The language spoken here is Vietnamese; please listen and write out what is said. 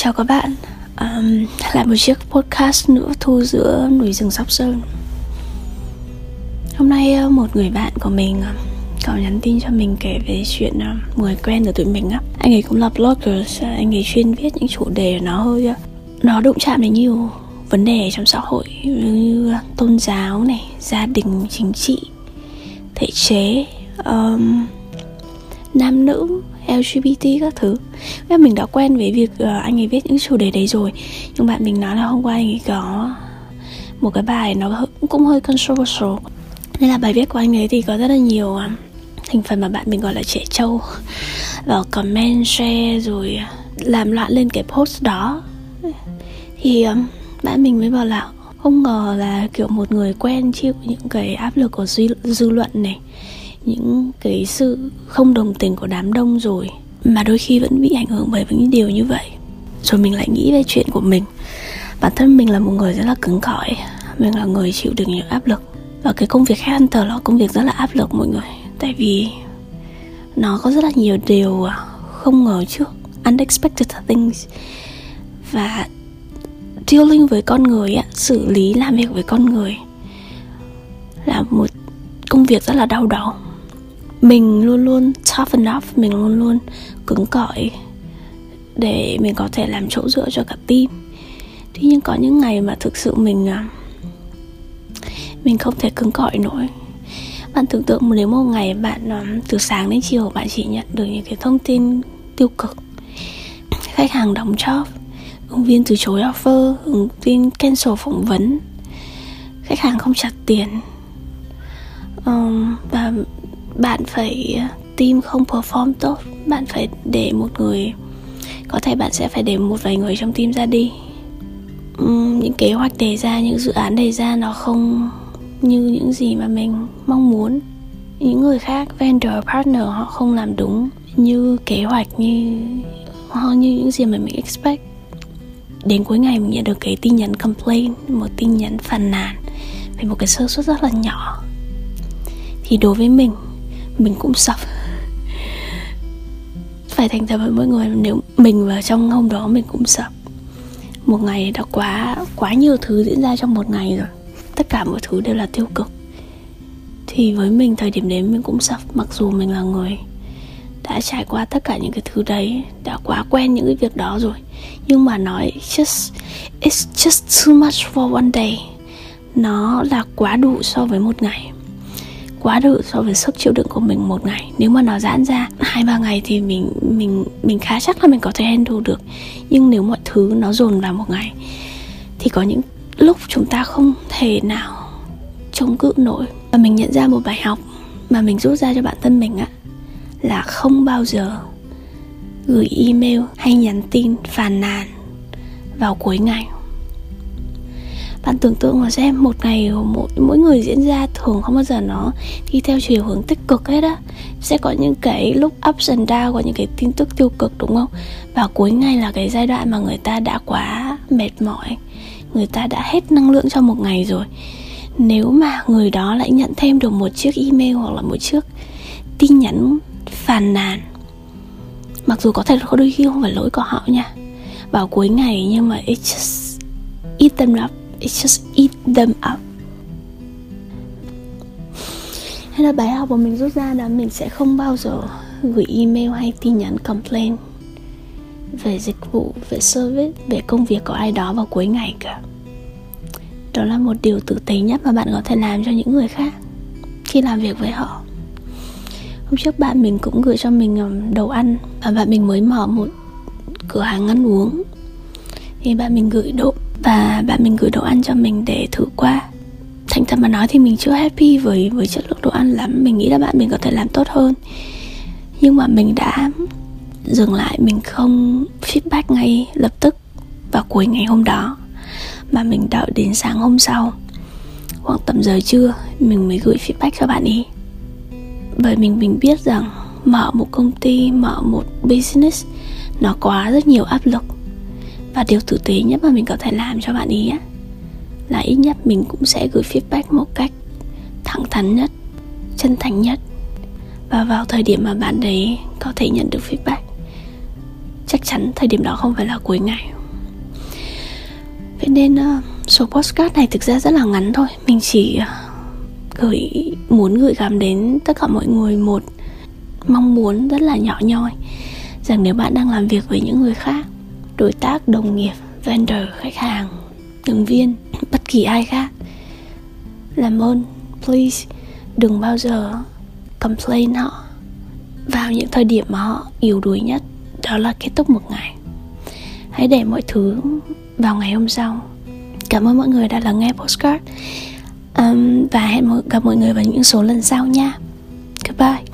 chào các bạn. Um, Lại một chiếc podcast nữa thu giữa núi rừng Sóc Sơn. Hôm nay ờ, một người bạn của mình ờ, có nhắn tin cho mình kể về chuyện uh, người quen của tụi mình á. Anh ấy cũng là blogger, anh ấy chuyên viết những chủ đề nó hơi Nó đụng chạm đến nhiều vấn đề trong xã hội như tôn giáo này, gia đình, chính trị, thể chế, um, nam nữ LGBT các thứ. Nên mình đã quen với việc uh, anh ấy viết những chủ đề đấy rồi Nhưng bạn mình nói là hôm qua anh ấy có một cái bài nó cũng hơi controversial. Nên là bài viết của anh ấy thì có rất là nhiều uh, thành phần mà bạn mình gọi là trẻ trâu. Vào comment, share rồi làm loạn lên cái post đó. Thì ờ, bạn mình mới bảo là không ngờ là kiểu một người quen chịu những cái áp lực của dư, dư luận này những cái sự không đồng tình của đám đông rồi mà đôi khi vẫn bị ảnh hưởng bởi những điều như vậy. Rồi mình lại nghĩ về chuyện của mình. Bản thân mình là một người rất là cứng cỏi, mình là người chịu được nhiều áp lực. Và cái công việc headhunter là công việc rất là áp lực mọi người, tại vì nó có rất là nhiều điều à, không ngờ trước, unexpected things. Và dealing với con người xử lý làm việc với con người là một công việc rất là đau đầu mình luôn luôn tough enough mình luôn luôn cứng cỏi để mình có thể làm chỗ dựa cho cả team. Tuy nhiên có những ngày mà thực sự mình à, mình không thể cứng cỏi nổi. Bạn tưởng tượng nếu một ngày bạn à, từ sáng đến chiều bạn chỉ nhận được những cái thông tin tiêu cực. Khách hàng đóng job ứng viên từ chối offer ứng viên cancel phỏng vấn. Khách hàng không trả tiền. Um, và bạn phải ờ, team không perform tốt. Bạn phải để một người có thể bạn sẽ phải để một vài người trong team ra đi. Uhm, những kế hoạch đề ra những dự án đề ra nó không như những gì mà mình mong muốn. Những người khác vendor partner họ không làm đúng như kế hoạch như họ như những gì mà mình expect. Đến cuối ngày mình nhận được cái tin nhắn complain một tin nhắn phàn nàn về một cái sơ suất rất là nhỏ. Thì đối với mình mình cũng sợ phải thành thật với mọi người. Nếu mình vào trong hôm đó mình cũng sập một ngày đã quá quá nhiều thứ diễn ra trong một ngày rồi. Tất cả mọi thứ đều là tiêu cực. Thì với mình, thời điểm đến mình cũng sập mặc dù mình là người đã trải qua tất cả những cái thứ đấy, đã quá quen những cái việc đó rồi. Nhưng mà nói just, it's just too much for one day. Nó là quá đủ so với một ngày quá đủ so với sức chịu đựng của mình một ngày. Nếu mà nó giãn ra hai, ba ngày thì mình mình mình khá chắc là mình có thể handle được. Nhưng nếu mọi thứ nó dồn vào một ngày, thì có những lúc chúng ta không thể nào chống cự nổi. Và mình nhận ra một bài học mà mình rút ra cho bản thân mình á, là không bao giờ gửi email hay nhắn tin phàn nàn vào cuối ngày bạn tưởng tượng mà xem một ngày mỗi, mỗi người diễn ra thường không bao giờ nó đi theo chiều hướng tích cực hết á. Sẽ có những cái lúc ups and down có những cái tin tức tiêu cực đúng không? Và cuối ngày là cái giai đoạn mà người ta đã quá mệt mỏi. Người ta đã hết năng lượng cho một ngày rồi. Nếu mà người đó lại nhận thêm được một chiếc email hoặc là một chiếc tin nhắn phàn nàn mặc dù có thể có đôi khi không phải lỗi của họ nha vào cuối ngày nhưng mà it just eat them up it's just eat them up. Hay là bài học mà mình rút ra là mình sẽ không bao giờ gửi email hay tin nhắn complain về dịch vụ, về service, về công việc của ai đó vào cuối ngày cả. Đó là một điều tử tế nhất mà bạn có thể làm cho những người khác khi làm việc với họ. Hôm trước bạn mình cũng gửi cho mình um, đồ ăn và bạn mình mới mở một cửa hàng ăn uống. Thì bạn mình gửi đồ và bạn mình gửi đồ ăn cho mình để thử qua. Thành thật mà nói thì mình chưa happy với với chất lượng đồ ăn lắm. Mình nghĩ là bạn mình có thể làm tốt hơn. Nhưng mà mình đã dừng lại, mình không feedback ngay lập tức vào cuối ngày hôm đó, mà mình đợi đến sáng hôm sau, khoảng tầm giờ trưa, mình mới gửi feedback cho bạn ý. Bởi mình mình biết rằng mở một công ty, mở một business, nó quá rất nhiều áp lực và điều tử tế nhất mà mình có thể làm cho bạn ý á là ít nhất mình cũng sẽ gửi feedback một cách thẳng thắn nhất chân thành nhất. Và vào thời điểm mà bạn đấy có thể nhận được feedback chắc chắn thời điểm đó không phải là cuối ngày. Vậy nên uh, số postcard này thực ra rất là ngắn thôi. Mình chỉ uh, gửi muốn gửi gắm đến tất cả mọi người một mong muốn rất là nhỏ nhoi rằng nếu bạn đang làm việc với những người khác đối tác đồng nghiệp vendor khách hàng ứng viên bất kỳ ai khác. Làm ơn please đừng bao giờ complain họ. Vào những thời điểm mà họ yếu đuối nhất đó là kết thúc một ngày. Hãy để mọi thứ vào ngày hôm sau. Cảm ơn mọi người đã lắng nghe postcard. Um, và hẹn gặp mọi người vào những số lần sau nha. Goodbye.